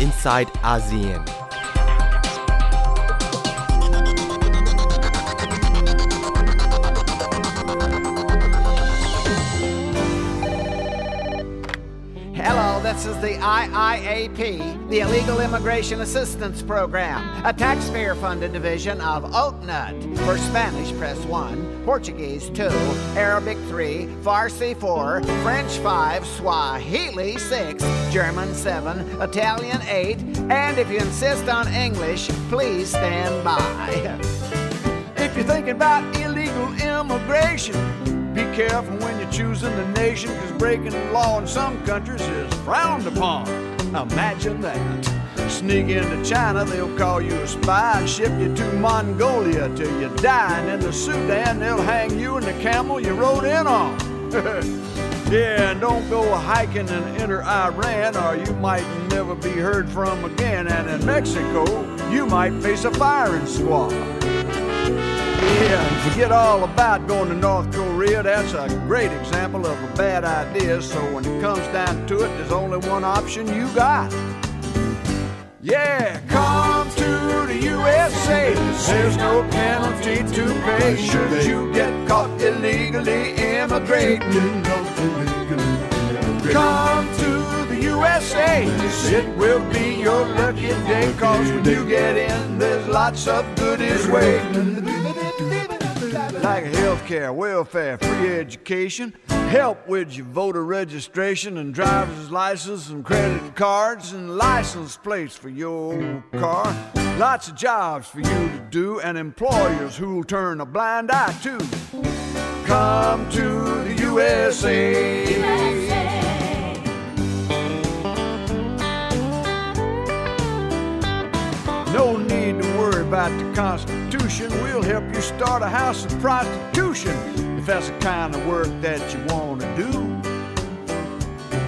inside ASEAN. Is the IIAP, the Illegal Immigration Assistance Program, a taxpayer funded division of OakNut. For Spanish, press 1, Portuguese 2, Arabic 3, Farsi 4, French 5, Swahili 6, German 7, Italian 8, and if you insist on English, please stand by. If you're thinking about illegal immigration, be careful when you're choosing the nation, because breaking the law in some countries is frowned upon. Imagine that. Sneak into China, they'll call you a spy and ship you to Mongolia till you die. And in the Sudan, they'll hang you and the camel you rode in on. yeah, and don't go hiking in inner Iran, or you might never be heard from again. And in Mexico, you might face a firing squad. Yeah, forget all about going to North Korea. That's a great example of a bad idea. So when it comes down to it, there's only one option you got. Yeah, come to the USA. There's no penalty to pay should you get caught illegally immigrating. Come to the USA. It will be your lucky day. Cause when you get in, there's lots of goodies waiting. Like health care, welfare, free education, help with your voter registration and driver's license and credit cards and license plates for your car. Lots of jobs for you to do and employers who'll turn a blind eye to. Come to the USA. No need to worry about the Constitution. We'll help you start a house of prostitution if that's the kind of work that you want to do.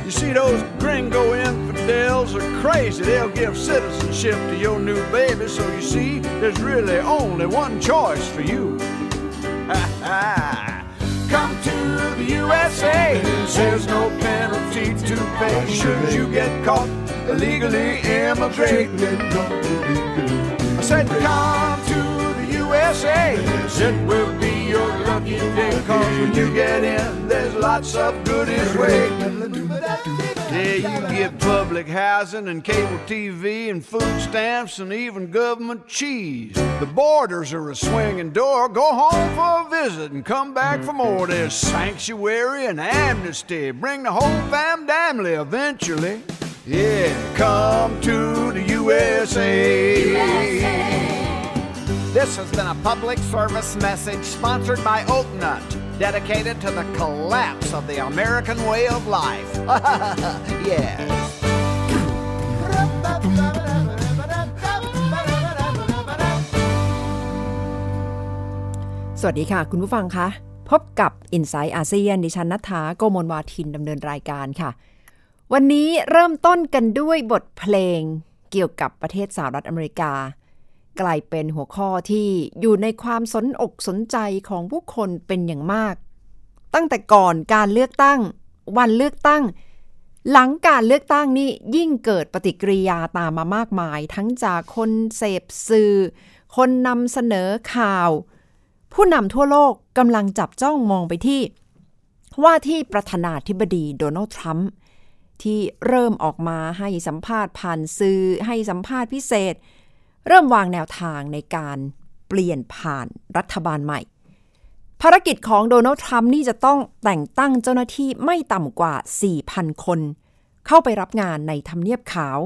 You see, those gringo infidels are crazy. They'll give citizenship to your new baby. So you see, there's really only one choice for you. Come to the USA. There's no penalty to pay should you get caught illegally immigrating. I said, come to the USA. It will be your lucky day. Cause when you get in, there's lots of goodies waiting. Yeah, you get public housing and cable TV and food stamps and even government cheese. The borders are a swinging door. Go home for a visit and come back for more. There's sanctuary and amnesty. Bring the whole fam family eventually. Yeah, come to the USA. This has been a public service message sponsored by Oaknut, dedicated to the collapse of the American way of life. yes. สวัสดีค่ะ คุณผู้ฟังคะ พบกับ i n s i ซต์อาเซียนดิฉันนัฐาโกโมลวาทินดำเนินรายการค่ะ วันนี้เริ่มต้นกันด้วยบทเพลงเกี่ยวกับประเทศสหรัฐอเมริกา กลายเป็นหัวข้อที่อยู่ในความสนอกสนใจของผู้คนเป็นอย่างมาก ตั้งแต่ก่อนการเลือกตั้ง วันเลือกตั้ง หลังการเลือกตั้งนี่ยิ่งเกิดปฏิกิริยาตามมามากมาย ทั้งจากคนเสพสื่อ คนนำเสนอข่าว ผู้นำทั่วโลกกำลังจับจ้องมองไปที่ ว่าที่ประธานาธิบดีโดนัลด์ทรัมป์ ที่เริ่มออกมาให้สัมภาษณ์ผ่านสื่อให้สัมภาษณ์พิเศษ เริ่มวางแนวทางในการเปลี่ยนผ่านรัฐบาลใหม่ ภารกิจของโดนัลด์ทรัมป์นี่จะต้องแต่งตั้งเจ้าหน้าที่ไม่ต่ำกว่า 4,000 คน เข้าไปรับงานในทำเนียบขาว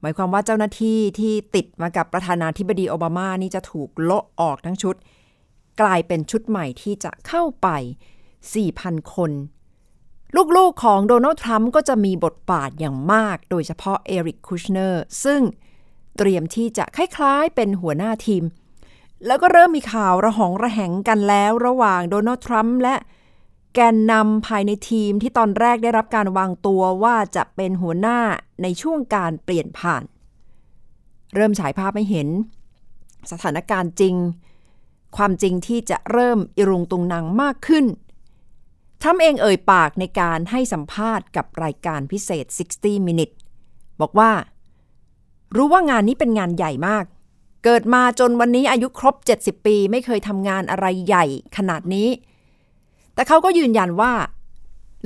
หมายความว่าเจ้าหน้าที่ที่ติดมากับประธานาธิบดีโอบามานี่จะถูกโละออกทั้งชุด กลายเป็นชุดใหม่ที่จะเข้าไป 4,000 คน ลูกๆของโดนัลด์ทรัมป์ก็จะมีบทบาทอย่างมาก โดยเฉพาะเอริกคูชเนอร์ซึ่งเตรียมที่จะคล้ายๆเป็นหัวหน้าทีม แล้วก็เริ่มมีข่าวระหองระแหงกันแล้วระหว่างโดนัลด์ทรัมป์และแกนนำภายในทีมที่ตอนแรกได้รับการวางตัวว่าจะเป็นหัวหน้าในช่วงการเปลี่ยนผ่าน เริ่มฉายภาพให้เห็น สถานการณ์จริง ความจริงที่จะเริ่มอิรุงตุงนางมากขึ้น ทรัมเองเอ่ยปากในการให้สัมภาษณ์กับรายการพิเศษ 60 Minutes บอกว่า รู้ว่างานนี้เป็นงานใหญ่มาก เกิดมาจนวันนี้อายุครบ 70 ปี ไม่เคยทำงานอะไรใหญ่ขนาดนี้ แต่เขาก็ยืนยันว่า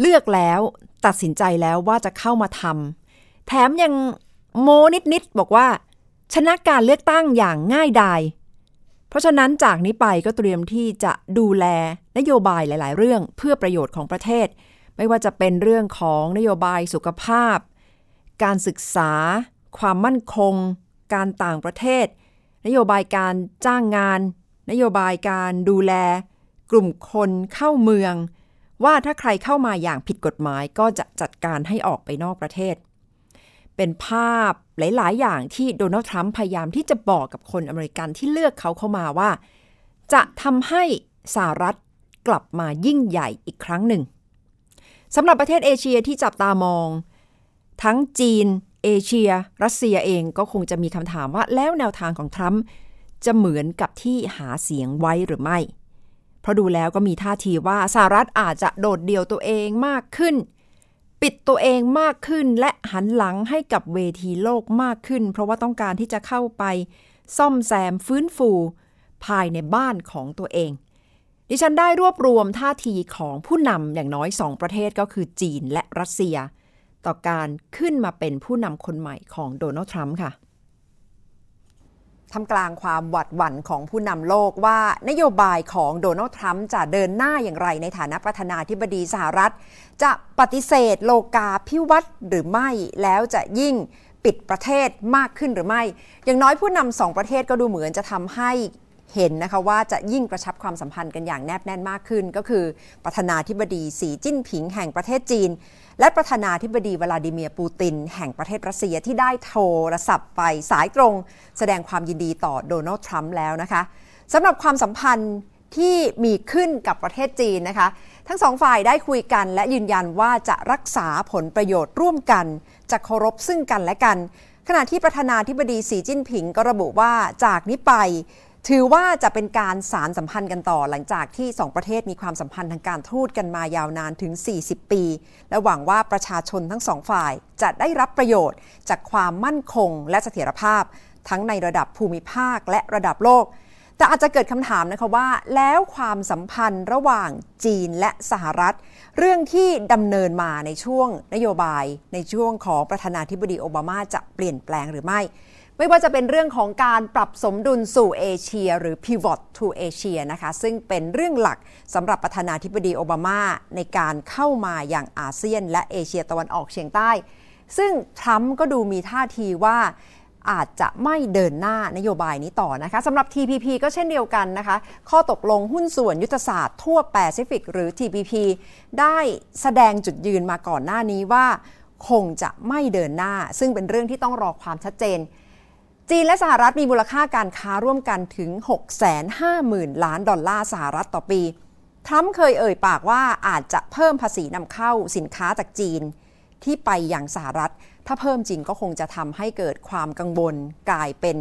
เลือกแล้วตัดสินใจแล้วว่าจะเข้ามาทำแถมยังโมนิดๆบอกว่า ชนะการเลือกตั้งอย่างง่ายดาย เพราะฉะนั้นจากนี้ไปก็เตรียมที่จะดูแลนโยบายหลาย ๆ เรื่องเพื่อประโยชน์ของประเทศ ไม่ว่าจะเป็นเรื่องของนโยบายสุขภาพ การศึกษา ความมั่นคง การต่างประเทศ นโยบายการจ้างงาน นโยบายการดูแล กลุ่มคนเข้าเมือง ว่าถ้าใครเข้ามาอย่างผิดกฎหมายก็จะจัดการให้ออกไปนอกประเทศ เป็นภาพ หลาย ๆ อย่างที่โดนัลด์ทรัมป์พยายามที่จะบอกกับคนอเมริกันที่เลือกเขาเข้ามาว่า จะทำให้สหรัฐกลับมายิ่งใหญ่อีกครั้งหนึ่งสำหรับประเทศเอเชียที่จับตามอง ทั้งจีน เอเชีย รัสเซียเองก็คงจะมีคำถามว่าแล้วแนวทางของทรัมป์จะเหมือนกับที่หาเสียงไว้หรือไม่ เพราะดูแล้วก็มีท่าทีว่าสหรัฐอาจจะโดดเดี่ยวตัวเองมากขึ้น ปิดตัวเองมากขึ้นและหันหลังให้กับเวทีโลกมากขึ้น เพราะว่าต้องการที่จะเข้าไป ซ่อมแซมฟื้นฟูภายในบ้านของตัวเอง ดิฉันได้รวบรวมท่าทีของผู้นำอย่างน้อยสองประเทศก็คือจีนและรัสเซีย ต่อการขึ้นมาเป็นผู้นำคนใหม่ของโดนัลด์ทรัมป์ค่ะ ทำกลางความหวัดหวั่นของผู้นำโลกว่านโยบายของโดนัลด์ทรัมป์จะเดินหน้าอย่างไรในฐานะประธานาธิบดีสหรัฐ จะปฏิเสธโลกาพิวัตรหรือไม่แล้วจะยิ่งปิดประเทศมากขึ้นหรือไม่ อย่างน้อยผู้นำสองประเทศก็ดูเหมือนจะทำให้ เห็นนะคะว่าจะยิ่งกระชับความสัมพันธ์กันอย่างแนบแน่นมากขึ้น ก็คือประธานาธิบดีสีจิ้นผิงแห่งประเทศจีน และประธานาธิบดีวลาดิเมียร์ปูติน แห่งประเทศรัสเซียที่ได้โทรศัพท์ไปสายตรง แสดงความยินดีต่อโดนัลด์ทรัมป์แล้วนะคะสำหรับความสัมพันธ์ที่มีขึ้นกับประเทศจีนนะคะ ทั้งสองฝ่ายได้คุยกัน และยืนยันว่าจะรักษาผลประโยชน์ร่วมกัน จะเคารพซึ่งกันและกัน ขณะที่ประธานาธิบดีสีจิ้นผิงก็ระบุว่าจากนี้ไป ถือว่าจะเป็นการสารสัมพันธ์กันต่อหลังจากที่สองประเทศมีความสัมพันธ์ทางการทูตกันมายาวนานถึง 40 ปี และหวังว่าประชาชนทั้งสองฝ่ายจะได้รับประโยชน์ จากความมั่นคงและเสถียรภาพ ทั้งในระดับภูมิภาคและระดับโลก แต่อาจจะเกิดคำถามนะคะว่า แล้วความสัมพันธ์ระหว่างจีนและสหรัฐ เรื่องที่ดำเนินมาในช่วงนโยบาย ในช่วงของประธานาธิบดีโอบามาจะเปลี่ยนแปลงหรือไม่ ไม่ว่าจะเป็นเรื่องของการปรับสมดุลสู่เอเชีย หรือ pivot to Asia นะคะซึ่งเป็นเรื่องหลักสำหรับประธานาธิบดีโอบามาในการเข้ามาอย่างอาเซียน และเอเชียตะวันออกเฉียงใต้ ซึ่งทรัมป์ก็ดูมีท่าทีว่าอาจจะไม่เดินหน้านโยบายนี้ต่อนะคะสำหรับ TPP ก็เช่นเดียวกันนะคะ ข้อตกลงหุ้นส่วนยุทธศาสตร์ทั่วแปซิฟิกหรือ TPP ได้แสดงจุดยืนมาก่อนหน้านี้ว่า คงจะไม่เดินหน้า ซึ่งเป็นเรื่องที่ต้องรอความชัดเจน จีนและสหรัฐมีมูลค่าการค้าร่วมกันถึง 650,000 ล้านดอลลาร์สหรัฐต่อปี ทรัมป์เคยเอ่ยปากว่าอาจจะเพิ่มภาษีนำเข้าสินค้าจากจีน ที่ไปอย่างสหรัฐ ถ้าเพิ่มจริงก็คงจะทำให้เกิดความกังวลกลายเป็น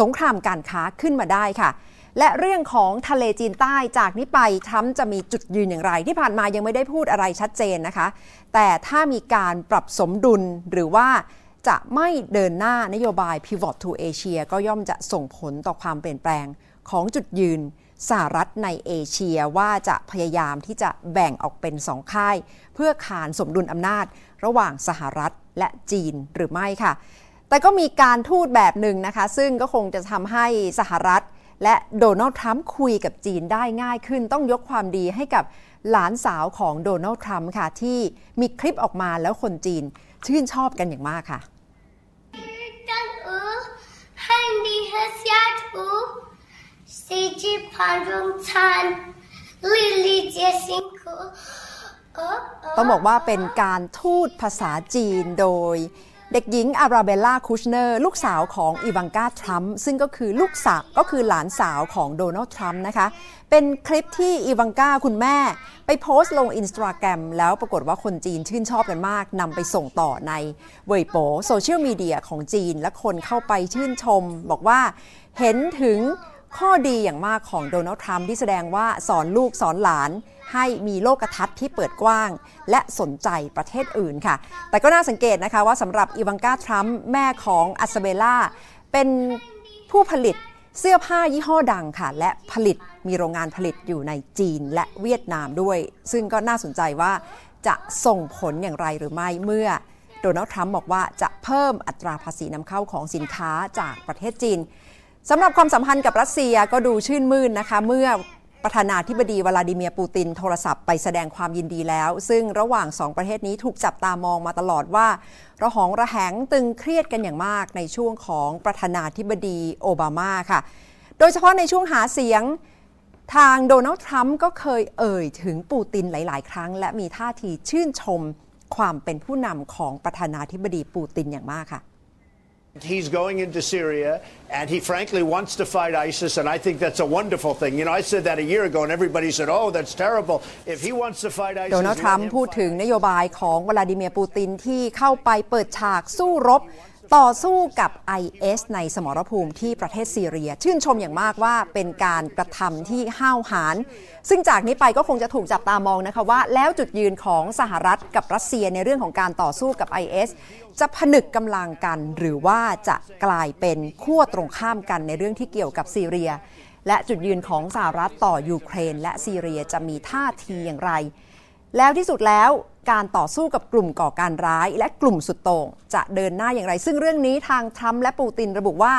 สงครามการค้าขึ้นมาได้ค่ะ และเรื่องของทะเลจีนใต้จากนี้ไปทรัมป์จะมีจุดยืนอย่างไร ที่ผ่านมายังไม่ได้พูดอะไรชัดเจนนะคะ แต่ถ้ามีการปรับสมดุลหรือว่า จะไม่เดินหน้านโยบาย Pivot to Asia ก็ย่อมจะส่งผลต่อความเปลี่ยนแปลงของจุดยืนสหรัฐในเอเชียว่าจะพยายามที่จะแบ่งออกเป็นสองค่าย เพื่อขานสมดุลอำนาจ ระหว่างสหรัฐและจีนหรือไม่ค่ะ แต่ก็มีการทูตแบบหนึ่งนะคะ ซึ่งก็คงจะทำให้สหรัฐ และโดนัลด์ทรัมป์คุยกับจีนได้ง่ายขึ้น ต้องยกความดีให้กับหลานสาวของโดนัลด์ทรัมป์ค่ะที่มีคลิปออกมาแล้วคนจีนชื่นชอบกันอย่างมากค่ะ Dan u handy has yet u Seji parung tan Lily jesinku ต้องบอกว่าเป็นการทูตภาษาจีนโดย เด็กหญิงอาราเบลล่าคูชเนอร์ลูกสาวของอีวังกาทรัมป์ซึ่งก็คือลูกสาวก็คือหลานสาวของโดนัลด์ทรัมป์นะคะ เป็นคลิปที่อีวังกาคุณแม่ ไปโพสต์ลงอินสตาแกรมแล้วปรากฏว่าคนจีนชื่นชอบกันมากนำไปส่งต่อในเว่ยโปโซเชียลมีเดียของจีนและคนเข้าไปชื่นชม บอกว่าเห็นถึง ข้อดีอย่างมากของโดนัลด์ทรัมป์ที่แสดงว่าสอนลูกสอนหลาน ให้มีโลกทัศน์ที่เปิดกว้าง และสนใจประเทศอื่นค่ะ แต่ก็น่าสังเกตนะคะว่าสำหรับอีวังกาทรัมป์แม่ของอัสเบล่า เป็นผู้ผลิตเสื้อผ้ายี่ห้อดังค่ะ และผลิตมีโรงงานผลิตอยู่ในจีนและเวียดนามด้วย ซึ่งก็น่าสนใจว่าจะส่งผลอย่างไรหรือไม่เมื่อโดนัลด์ทรัมป์บอกว่าจะเพิ่มอัตราภาษีนำเข้าของสินค้าจากประเทศจีน สำหรับความสัมพันธ์กับรัสเซียก็ดูชื่นมื่นนะคะ เมื่อประธานาธิบดีวลาดิเมียร์ปูตินโทรศัพท์ไปแสดงความยินดีแล้ว ซึ่งระหว่างสองประเทศนี้ถูกจับตามองมาตลอดว่าระหองระแหงตึงเครียดกันอย่างมากในช่วงของประธานาธิบดีโอบามาค่ะ โดยเฉพาะในช่วงหาเสียงทางโดนัลด์ทรัมป์ก็เคยเอ่ยถึงปูตินหลาย ๆ ครั้ง และมีท่าทีชื่นชมความเป็นผู้นำของประธานาธิบดีปูตินอย่างมากค่ะ He's going into Syria, and he frankly wants to fight ISIS, and I think that's a wonderful thing. You know, I said that a year ago, and everybody said, "Oh, that's terrible." If he wants to fight ISIS, โดนัลด์ทรัมป์พูดถึงนโยบายของวลาดิเมียร์ปูตินที่เข้าไปเปิดฉากสู้รบ ต่อสู้กับ IS ในสมรภูมิที่ประเทศซีเรีย ชื่นชมอย่างมากว่าเป็นการกระทำที่ห้าวหาญซึ่งจากนี้ไปก็คงจะถูกจับตามองนะคะว่า แล้วจุดยืนของสหรัฐกับรัสเซียในเรื่องของการต่อสู้กับ IS จะผนึกกำลังกันหรือว่าจะกลายเป็นขั้วตรงข้ามกันในเรื่องที่เกี่ยวกับซีเรีย และจุดยืนของสหรัฐต่อยูเครน และซีเรียจะมีท่าทีอย่างไร แล้วที่สุดแล้ว การต่อสู้กับกลุ่มก่อการร้าย และกลุ่มสุดโต่งจะเดินหน้าอย่างไร ซึ่งเรื่องนี้ทางทรัมป์และปูตินระบุว่า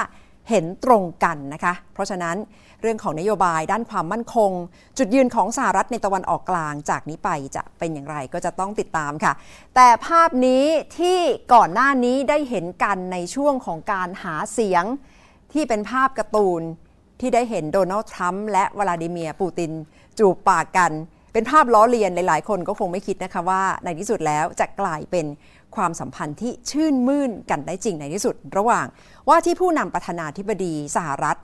เห็นตรงกันนะคะ เพราะฉะนั้นเรื่องของนโยบายด้านความมั่นคง จุดยืนของสหรัฐในตะวันออกกลางจากนี้ไปจะเป็นอย่างไรก็จะต้องติดตามค่ะ แต่ภาพนี้ที่ก่อนหน้านี้ได้เห็นกันในช่วงของการหาเสียงที่เป็นภาพการ์ตูนที่ได้เห็นโดนัลด์ทรัมป์และวลาดิเมียร์ปูตินจูบปากกัน เป็นภาพล้อเลียนหลายๆ คนก็คงไม่คิดนะคะว่าในที่สุดแล้วจะกลายเป็นความสัมพันธ์ที่ชื่นมื่นกันได้จริงในที่สุด ระหว่างว่าที่ผู้นำประธานาธิบดีสหรัฐ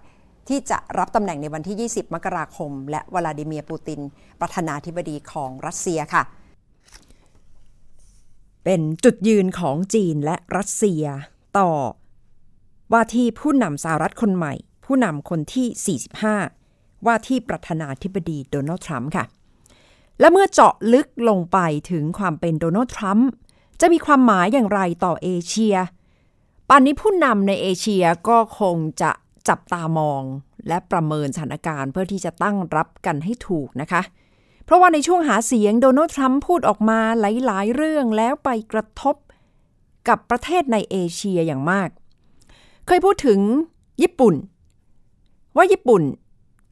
ที่จะรับตำแหน่งในวันที่ 20 มกราคม และวลาดิเมียร์ปูติน ประธานาธิบดีของรัสเซียค่ะ เป็นจุดยืนของจีนและรัสเซีย ต่อ ว่าที่ผู้นำสหรัฐคนใหม่ ผู้นำคนที่ 45 ว่าที่ประธานาธิบดีโดนัลด์ทรัมป์ค่ะ และเมื่อเจาะลึกลงไปถึงความเป็นโดนัลด์ทรัมป์จะมีความหมายอย่างไรต่อเอเชียป่านนี้ผู้นำในเอเชียก็คงจะจับตามอง และประเมินสถานการณ์เพื่อที่จะตั้งรับกันให้ถูกนะคะ เพราะว่าในช่วงหาเสียงโดนัลด์ทรัมป์พูดออกมาหลาย ๆ เรื่องแล้วไปกระทบกับประเทศในเอเชียอย่างมาก เคยพูดถึงญี่ปุ่น ว่าญี่ปุ่น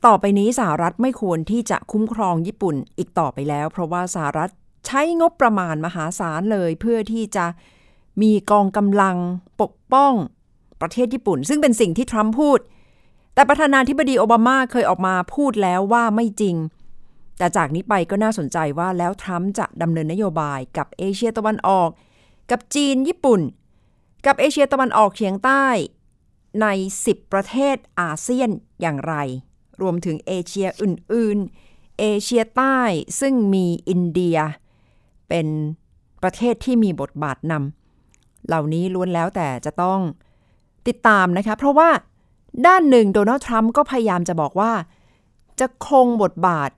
ต่อไปนี้สหรัฐไม่ควรที่จะคุ้มครองญี่ปุ่นอีกต่อไปแล้ว เพราะว่าสหรัฐใช้งบประมาณมหาศาลเลย เพื่อที่จะมีกองกำลังปกป้องประเทศญี่ปุ่น ซึ่งเป็นสิ่งที่ทรัมป์พูด แต่ประธานาธิบดีโอบามาเคยออกมาพูดแล้วว่าไม่จริง แต่จากนี้ไปก็น่าสนใจว่าแล้วทรัมป์จะดำเนินนโยบายกับเอเชียตะวันออก กับจีนญี่ปุ่น กับเอเชียตะวันออกเฉียงใต้ ใน 10 ประเทศอาเซียนอย่างไร รวมถึงเอเชียอื่น ๆ เอเชียใต้ซึ่งมีอินเดีย เป็นประเทศที่มีบทบาทนำเหล่านี้ล้วนแล้วแต่จะต้องติดตามนะคะ เพราะว่าด้านหนึ่งโดนัลด์ทรัมป์ก็พยายามจะบอกว่า จะคงบทบาท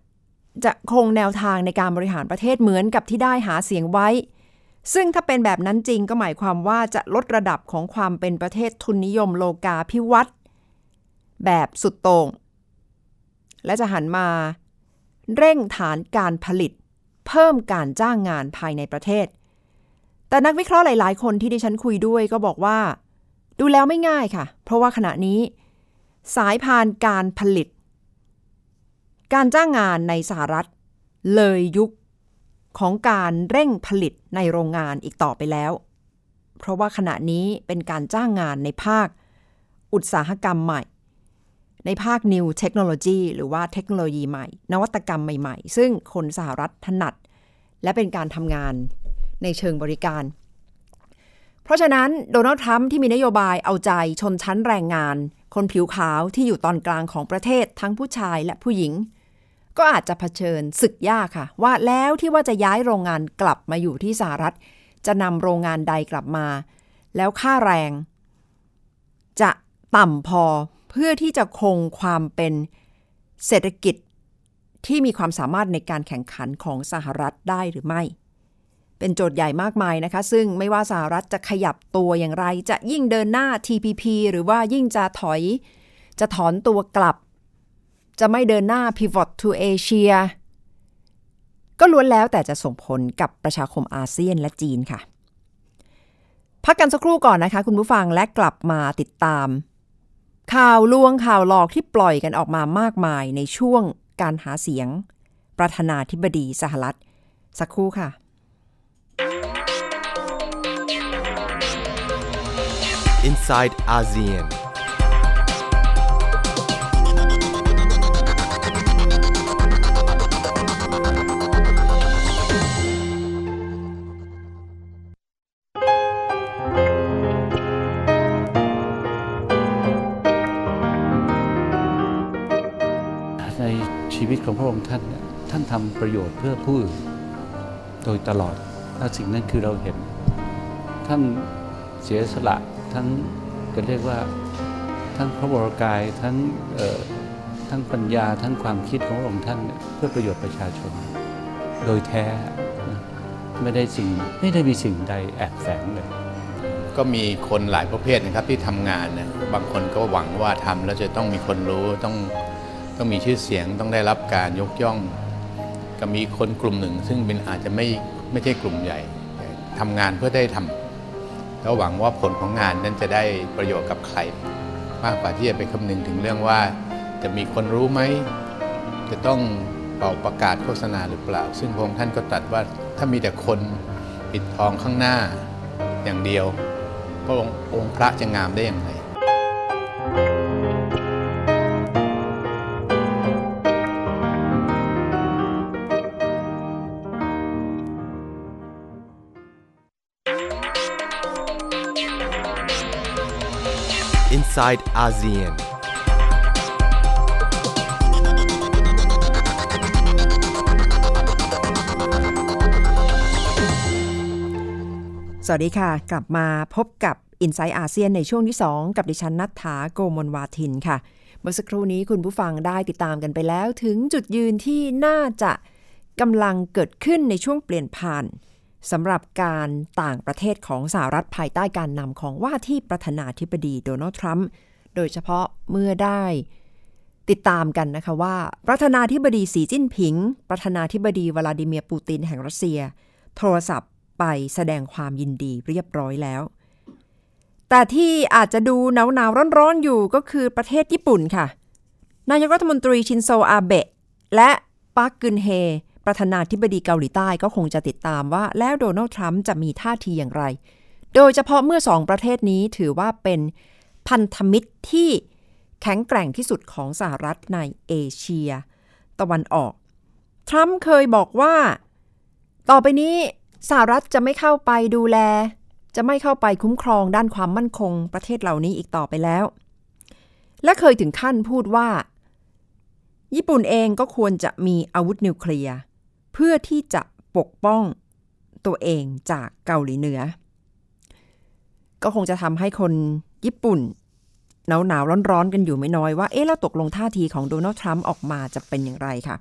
จะคงแนวทางในการบริหารประเทศเหมือนกับที่ได้หาเสียงไว้ ซึ่งถ้าเป็นแบบนั้นจริงก็หมายความว่าจะลดระดับของความเป็นประเทศทุนนิยมโลกาพิวัตรแบบสุดโต่ง และจะหันมาเร่งฐานการผลิต เพิ่มการจ้างงานภายในประเทศ แต่นักวิเคราะห์หลาย ๆ คนที่ดิฉันคุยด้วยก็บอกว่า ดูแล้วไม่ง่ายค่ะ เพราะว่าขณะนี้ สายพานการผลิต การจ้างงานในสหรัฐ เลยยุคของการเร่งผลิตในโรงงานอีกต่อไปแล้ว เพราะว่าขณะนี้เป็นการจ้างงานในภาค อุตสาหกรรมใหม่ ในภาค New Technology หรือว่าเทคโนโลยีใหม่ นวัตกรรมใหม่ๆ ซึ่งคนสหรัฐถนัด และเป็นการทำงานในเชิงบริการ เพราะฉะนั้นโดนัลด์ทรัมป์ที่มีนโยบายเอาใจชนชั้นแรงงาน คนผิวขาวที่อยู่ตอนกลางของประเทศทั้งผู้ชายและผู้หญิง ก็อาจจะเผชิญศึกยากค่ะ ว่าแล้วที่ว่าจะย้ายโรงงานกลับมาอยู่ที่สหรัฐ จะนำโรงงานใดกลับมา แล้วค่าแรง จะต่ำพอ เพื่อที่จะคงความเป็นเศรษฐกิจที่มีความสามารถในการแข่งขันของสหรัฐได้หรือไม่ เป็นโจทย์ใหญ่มากมายนะคะ ซึ่งไม่ว่าสหรัฐจะขยับตัวอย่างไร จะยิ่งเดินหน้า TPP หรือว่ายิ่งจะถอย จะถอนตัวกลับ จะไม่เดินหน้า Pivot to Asia ก็ล้วนแล้วแต่จะส่งผลกับประชาคมอาเซียนและจีนค่ะ พักกันสักครู่ก่อนนะคะ คุณผู้ฟังและกลับมาติดตาม ข่าวลวงข่าวหลอกที่ปล่อยกันออกมามากมายในช่วงการหาเสียง ประธานาธิบดีสหรัฐ สักครู่ค่ะ inside ASEAN. ของพระองค์ท่านท่านทำประโยชน์เพื่อผู้อื่นโดยตลอดและสิ่งนั้นคือเราเห็น ท่านเสียสละทั้งก็เรียกว่าทั้งพระวรกายทั้งทั้งปัญญาทั้งความคิดของพระองค์ท่านเพื่อประโยชน์ประชาชน โดยแท้ไม่ได้สิ่งไม่ได้มีสิ่งใดแอบแฝงเลยก็มีคนหลายประเภทนะครับที่ทำงานเนี่ยบางคนก็หวังว่าทำแล้วจะต้องมีคนรู้ต้อง ต้องมีชื่อเสียงต้องได้รับการยกย่องก็มีคนกลุ่มหนึ่ง ซึ่งเป็นอาจจะไม่ไม่ใช่กลุ่มใหญ่ทำงานเพื่อได้ทำแล้วหวังว่าผลของงานนั้นจะได้ประโยชน์กับใคร มากกว่าที่จะไปคำนึงถึงเรื่องว่า จะมีคนรู้ไหมจะต้องเป่าประกาศโฆษณาหรือเปล่า ซึ่งพระองค์ท่านก็ตรัสว่าถ้ามีแต่คนปิดทองข้างหน้าอย่างเดียวพระองค์องค์พระจะงามได้อย่างไร inside ASEAN. สวัสดีค่ะ กลับมาพบกับ i n s i ซต์อาเซียนในช่วงที่ 2 กับดิฉันนัทธาโกมลวาทินค่ะ เมื่อสักครู่นี้คุณผู้ฟังได้ติดตามกันไปแล้ว ถึงจุดยืนที่น่าจะกำลังเกิดขึ้นในช่วงเปลี่ยนผ่าน สำหรับการต่างประเทศของสหรัฐภายใต้การนำของว่าที่ประธานาธิบดีโดนัลด์ทรัมป์โดยเฉพาะเมื่อได้ติดตามกันนะคะว่า ประธานาธิบดีสีจิ้นผิง ประธานาธิบดีวลาดิเมียร์ปูตินแห่งรัสเซีย โทรศัพท์ไปแสดงความยินดีเรียบร้อยแล้ว แต่ที่อาจจะดูหนาวหนาวร้อนๆอยู่ก็คือประเทศญี่ปุ่นค่ะ นายกรัฐมนตรีชินโซอาเบะและปาร์กกึนเฮ ประธานาธิบดีเกาหลีใต้ก็คงจะติดตามว่า แล้วโดนัลด์ทรัมป์จะมีท่าทีอย่างไร โดยเฉพาะเมื่อสองประเทศนี้ถือว่าเป็นพันธมิตรที่แข็งแกร่งที่สุดของสหรัฐในเอเชีย ตะวันออก ทรัมป์เคยบอกว่า ต่อไปนี้สหรัฐจะไม่เข้าไปดูแล จะไม่เข้าไปคุ้มครองด้านความมั่นคงประเทศเหล่านี้อีกต่อไปแล้ว และเคยถึงขั้นพูดว่า ญี่ปุ่นเองก็ควรจะมีอาวุธนิวเคลียร์ เพื่อที่จะปกป้องตัวเองจากเกาหลีเหนือ ก็คงจะทำให้คนญี่ปุ่นหนาวหนาวร้อนร้อนๆกันอยู่ไม่น้อยว่า เอ๊ะ แล้วตกลงท่าทีของโดนัลด์ทรัมป์ออกมาจะเป็นอย่างไรค่ะ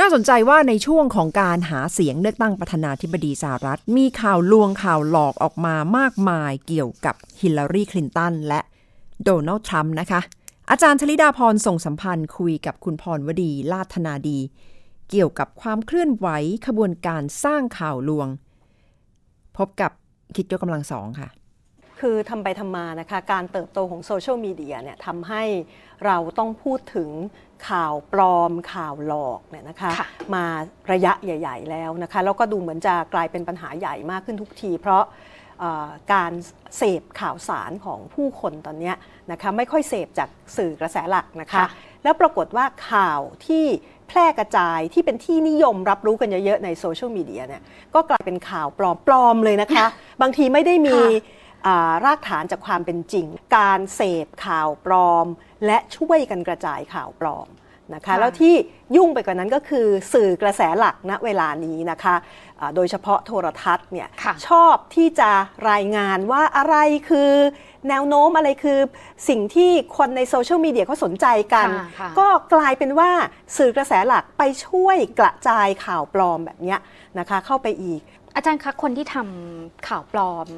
น่าสนใจว่าในช่วงของการหาเสียงเลือกตั้งประธานาธิบดีสหรัฐ มีข่าวลวงข่าวหลอกออกมามากมายเกี่ยวกับฮิลลารีคลินตันและโดนัลด์ทรัมป์นะคะ อาจารย์ชลิดาพรส่งสัมพันธ์คุยกับคุณพรวดีลาธนาดี เกี่ยวกับความเคลื่อนไหวขบวนการสร้างข่าวลวง พบกับคิดยกกำลังสองค่ะ คือทำไปทำมานะคะ การเติบโตของโซเชียลมีเดียเนี่ยทำให้เราต้องพูดถึงข่าวปลอมข่าวหลอกเนี่ยนะคะค่ะมาระยะใหญ่ ๆ แล้วนะคะ แล้วก็ดูเหมือนจะกลายเป็นปัญหาใหญ่มากขึ้นทุกที เพราะเอ่อการเสพข่าวสารของผู้คนตอนเนี้ยนะคะไม่ค่อยเสพจากสื่อกระแสหลักนะคะค่ะแล้วปรากฏว่าข่าวที่ แพร่กระจายที่เป็นที่นิยมรับรู้กันเยอะๆ ในโซเชียลมีเดียเนี่ยก็กลายเป็นข่าวปลอมปลอมเลยนะคะ บางทีไม่ได้มีค่ะอ่ารากฐานจากความเป็นจริง การเสพข่าวปลอม และช่วยกันกระจายข่าวปลอม นะคะค่ะแล้วที่ยุ่งไปกว่านั้นก็คือสื่อกระแสหลักณเวลานี้นะคะอ่าโดยเฉพาะโทรทัศน์เนี่ยค่ะชอบที่จะรายงานว่าอะไรคือแนวโน้มอะไรคือสิ่งที่คนในโซเชียลมีเดียเขาสนใจกันค่ะค่ะก็กลายเป็นว่าสื่อกระแสหลักไปช่วยกระจายข่าวปลอมแบบเนี้ยนะคะเข้าไปอีก อาจารย์คะคนที่ทำข่าวปลอม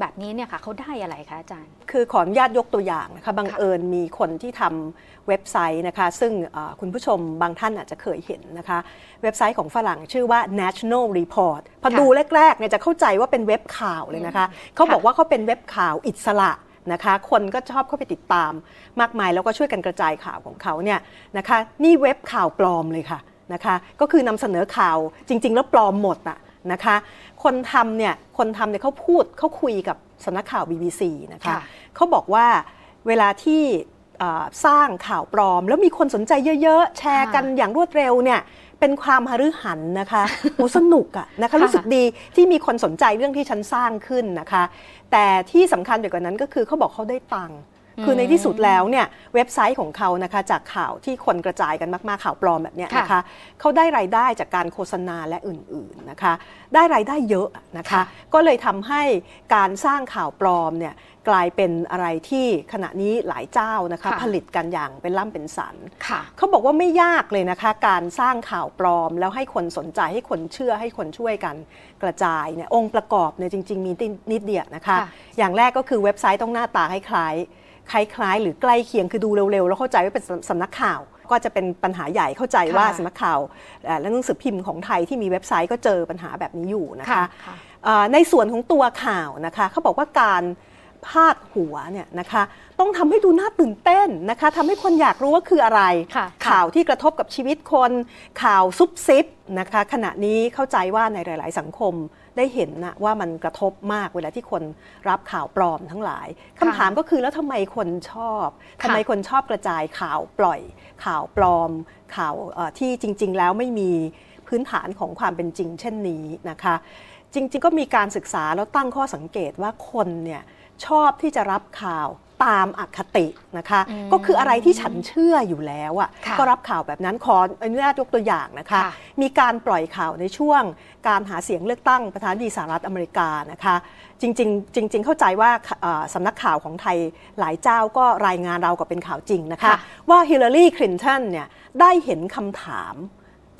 แบบนี้เนี่ยค่ะเขาได้อะไรคะอาจารย์ คือขออนุญาตยกตัวอย่างนะคะบังเอิญมีคนที่ทำเว็บไซต์นะคะ ซึ่งเอ่อคุณผู้ชมบางท่านอาจจะเคยเห็นนะคะ เว็บไซต์ของฝรั่งชื่อว่า National Report พอค่ะดูแรกๆเนี่ยจะเข้าใจว่าเป็นเว็บข่าวเลยนะคะเขาบอกว่าเขาเป็นเว็บข่าวอิสระนะคะคนก็ชอบเข้าไปติดตามมากมาย แล้วก็ช่วยกันกระจายข่าวของเขาเนี่ยนะคะนี่เว็บข่าวปลอมเลยค่ะนะคะก็คือนำเสนอข่าวจริง ๆ แล้วปลอมหมดอะนะคะ คนทำเนี่ยคนทำเนี่ยเขาพูดเขาคุยกับสำนักข่าว BBC นะคะค่ะ เขาบอกว่าเวลาที่เอ่อสร้างข่าวปลอม แล้วมีคนสนใจเยอะๆ แชร์กันอย่างรวดเร็วเนี่ยเป็นความหฤหันนะคะโอ้สนุกอะนะคะค่ะรู้สึกดีที่มีคนสนใจเรื่องที่ฉันสร้างขึ้นนะคะ แต่ที่สำคัญไปกว่านั้นก็คือเขาบอกเขาได้ตังค์ คือในที่สุดแล้วเนี่ยเว็บไซต์ของเขานะคะจากข่าวที่คนกระจายกันมากๆข่าวปลอมแบบเนี้ยนะคะค่ะเขาได้รายได้จากการโฆษณาและอื่นๆนะคะได้รายได้เยอะนะคะค่ะก็เลยทำให้การสร้างข่าวปลอมเนี่ยกลายเป็นอะไรที่ขณะนี้หลายเจ้านะคะค่ะผลิตกันอย่างเป็นล่ำเป็นสันค่ะเขาบอกว่าไม่ยากเลยนะคะ การสร้างข่าวปลอม แล้วให้คนสนใจให้คนเชื่อให้คนช่วยกันกระจายเนี่ยองค์ประกอบเนี่ยจริง ๆ มีนิดเดียวนะคะค่ะอย่างแรกก็คือเว็บไซต์ต้องหน้าตาคล้ายๆ คล้ายๆ หรือใกล้เคียงคือดูเร็วๆ แล้วเข้าใจว่าเป็นสำนักข่าว ก็จะเป็นปัญหาใหญ่เข้าใจว่าค่ะสำนักข่าวเอ่อและหนังสือพิมพ์ของไทยที่มีเว็บไซต์ก็เจอปัญหาแบบนี้อยู่นะคะค่ะค่ะเอ่อในส่วนของตัวข่าวนะคะเขาบอกว่าการพาดหัวเนี่ยนะคะต้องทำให้ดูน่าตื่นเต้นนะคะทำให้คนอยากรู้ว่าคืออะไรค่ะข่าวที่กระทบกับชีวิตคน ข่าวซุบซิบนะคะขณะนี้เข้าใจว่าในหลาย ๆ สังคม ได้เห็นนะว่ามันกระทบมากเวลาที่คนรับข่าวปลอมทั้งหลายคำถามก็คือแล้วทำไมคนชอบทำไมคนชอบกระจายข่าวปล่อย ข่าวปลอม ข่าวเอ่อที่จริง ๆ แล้วไม่มีพื้นฐานของความเป็นจริง เช่นนี้นะคะ จริง ๆ ก็มีการศึกษาแล้วตั้งข้อสังเกตว่าคนเนี่ยชอบที่จะรับข่าว ตามอคตินะคะ ก็คืออะไรที่ฉันเชื่ออยู่แล้วอะค่ะก็รับข่าวแบบนั้นขออนุญาตยกตัวอย่างนะคะค่ะมีการปล่อยข่าวในช่วงการหาเสียงเลือกตั้งประธานาธิบดีสหรัฐอเมริกานะคะ จริงๆจริง ๆ เข้าใจว่าเอ่อสำนักข่าวของไทยหลายเจ้าก็รายงานเรากับเป็นข่าวจริงนะคะค่ะว่าฮิลลารีคลินตันเนี่ยได้เห็นคำถาม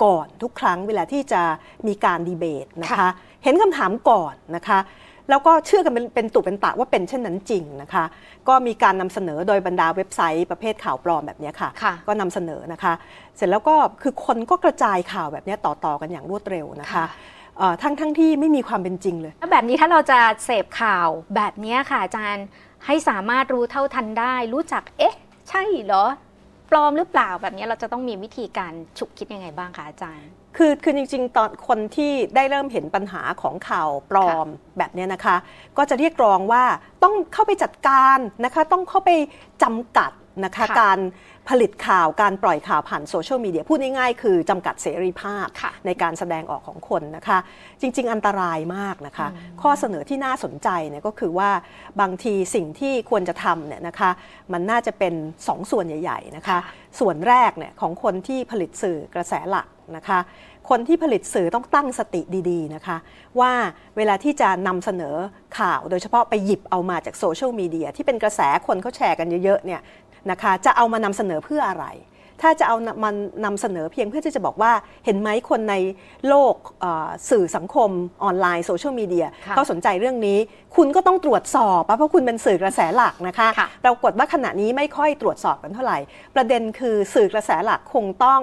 ก่อนทุกครั้งเวลาที่จะมีการดีเบตนะคะค่ะเห็นคำถามก่อนนะคะ แล้วก็เชื่อกันเป็นเป็นตุเป็นตะว่าเป็นเช่นนั้นจริงนะคะ ก็มีการนำเสนอโดยบรรดาเว็บไซต์ประเภทข่าวปลอมแบบเนี้ยค่ะค่ะ ก็นำเสนอนะคะ เสร็จแล้วก็คือคนก็กระจายข่าวแบบเนี้ยต่อๆกันอย่างรวดเร็วนะคะค่ะเอ่อทั้งทั้งที่ไม่มีความเป็นจริงเลย แล้วแบบนี้ถ้าเราจะเสพข่าวแบบเนี้ยค่ะอาจารย์ให้สามารถรู้เท่าทันได้ รู้จักเอ๊ะ ใช่เหรอ ปลอมหรือเปล่าแบบนี้เราจะต้องมีวิธีการฉุกคิดยังไงบ้างคะอาจารย์ คือคือจริง ๆ ตอนคนที่ได้เริ่มเห็นปัญหาของข่าวปลอมแบบเนี้ยนะคะ ก็จะเรียกร้องว่าต้องเข้าไปจัดการนะคะ ต้องเข้าไปจำกัดนะคะค่ะการผลิตข่าวการปล่อยข่าวผ่านโซเชียลมีเดียพูดง่ายๆคือจำกัดเสรีภาพค่ะในการแสดงออกของคนนะคะ จริง ๆ อันตรายมากนะคะ ข้อเสนอที่น่าสนใจเนี่ยก็คือว่าบางทีสิ่งที่ควรจะทำเนี่ยนะคะมันน่าจะเป็นสองส่วนใหญ่ ๆ นะคะค่ะส่วนแรกเนี่ยของคนที่ผลิตสื่อกระแสหลัก นะคะ คนที่ผลิตสื่อต้องตั้งสติดีๆนะคะ ว่าเวลาที่จะนำเสนอข่าว โดยเฉพาะไปหยิบเอามาจากโซเชียลมีเดียที่เป็นกระแสคนเขาแชร์กันเยอะๆเนี่ยนะคะจะเอามานำเสนอเพื่ออะไร ถ้าจะเอามันนำเสนอเพียงเพื่อที่จะบอกว่าเห็นไหมคนในโลกเอ่อสื่อสังคมออนไลน์โซเชียลมีเดียค่ะเขาสนใจเรื่องนี้ คุณก็ต้องตรวจสอบอะเพราะคุณเป็นสื่อกระแสหลักนะคะค่ะปรากฏว่าขณะนี้ไม่ค่อยตรวจสอบกันเท่าไหร่ ประเด็นคือสื่อกระแสหลักคงต้อง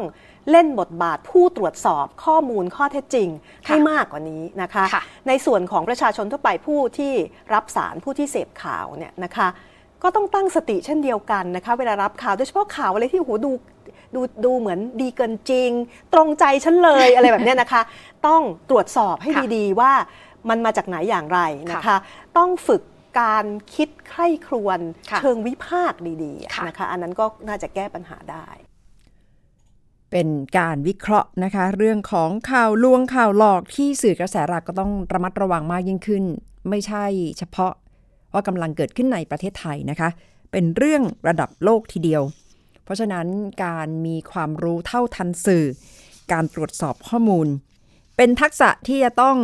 เล่นบทบาทผู้ตรวจสอบข้อมูลข้อเท็จจริงให้มากกว่านี้นะคะค่ะในส่วนของประชาชนทั่วไปผู้ที่รับสารผู้ที่เสพข่าวเนี่ยนะคะก็ต้องตั้งสติเช่นเดียวกันนะคะเวลารับข่าวโดยเฉพาะข่าวอะไรที่โอ้โหดูดูดูเหมือนดีเกินจริง ตรงใจฉันเลยอะไรแบบเนี้ยนะคะ ต้องตรวจสอบให้ค่ะดีๆว่ามันมาจากไหนอย่างไรนะคะ ต้องฝึกการคิดใคร่ครวญค่ะเชิงวิพากษ์ดีค่ะๆนะคะ อันนั้นก็น่าจะแก้ปัญหาได้ เป็นการวิเคราะห์นะคะ เรื่องของข่าวลวงข่าวหลอกที่สื่อกระแสหลักก็ต้องระมัดระวังมากยิ่งขึ้น ไม่ใช่เฉพาะว่ากำลังเกิดขึ้นในประเทศไทยนะคะ เป็นเรื่องระดับโลกทีเดียว เพราะฉะนั้นการมีความรู้เท่าทันสื่อ การตรวจสอบข้อมูล เป็นทักษะที่จะต้อง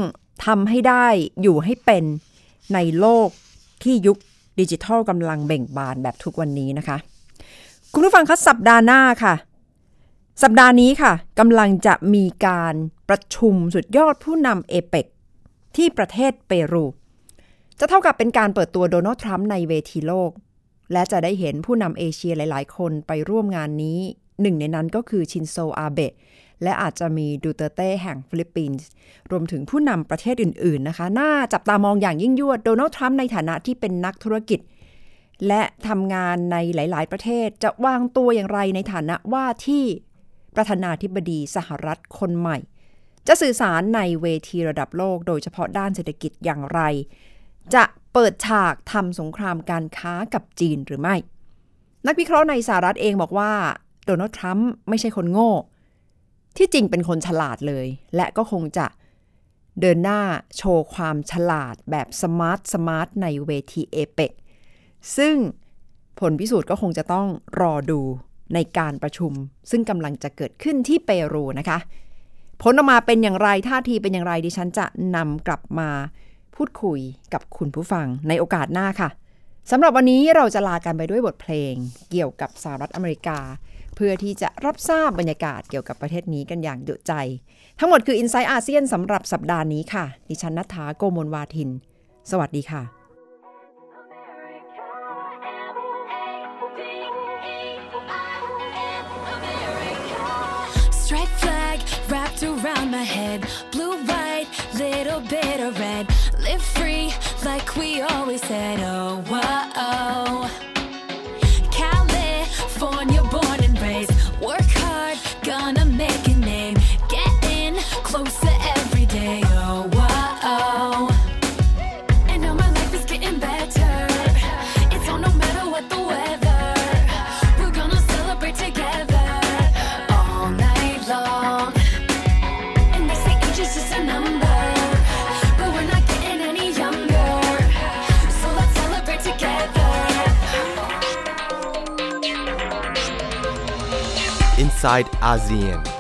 ทำให้ได้อยู่ให้เป็นในโลกที่ยุคดิจิทัลกำลังเบ่งบานแบบทุกวันนี้นะคะ คุณผู้ฟังคะสัปดาห์หน้าค่ะ สัปดาห์นี้ค่ะกำลังจะมีการประชุมสุดยอดผู้นำเอเปกที่ประเทศเปรู จะเท่ากับเป็นการเปิดตัวโดนัลด์ทรัมป์ในเวทีโลก และจะได้เห็นผู้นำเอเชียหลาย ๆ คนไปร่วมงานนี้ หนึ่งในนั้นก็คือชินโซอาเบะและอาจจะมีดูเตเต้แห่งฟิลิปปินส์รวมถึงผู้นำประเทศอื่น ๆ นะคะ น่าจับตามองอย่างยิ่งยวดโดนัลด์ทรัมป์ในฐานะที่เป็นนักธุรกิจ และทำงานในหลาย ๆ ประเทศจะวางตัวอย่างไรในฐานะว่าที่ ประธานาธิบดีสหรัฐคนใหม่ จะสื่อสารในเวทีระดับโลก โดยเฉพาะด้านเศรษฐกิจอย่างไร จะเปิดฉากทำสงครามการค้ากับจีนหรือไม่ นักวิเคราะห์ในสหรัฐเองบอกว่าโดนัลด์ทรัมป์ไม่ใช่คนโง่ ที่จริงเป็นคนฉลาดเลย และก็คงจะเดินหน้าโชว์ความฉลาดแบบ smart smart ในเวทีเอเปกซึ่งผลพิสูจน์ก็คงจะต้องรอดู ในการประชุม ซึ่งกำลังจะเกิดขึ้นที่เปรูนะคะ ผลออกมาเป็นอย่างไรท่าทีเป็นอย่างไรดิฉันจะนำกลับมาพูดคุยกับคุณผู้ฟังในโอกาสหน้าค่ะสำหรับวันนี้เราจะลากันไปด้วยบทเพลง เกี่ยวกับสหรัฐอเมริกา เพื่อที่จะรับทราบบรรยากาศเกี่ยวกับประเทศนี้กันอย่างดุใจ ทั้งหมดคือ i n s i ซต์อาเซียนสำหรับสัปดาห์นี้ค่ะ ดิฉันนัฐาโกโมลวาทิน สวัสดีค่ะ around my head. Blue, white, little bit of red. Live free like we always said. Oh, whoa. Inside ASEAN.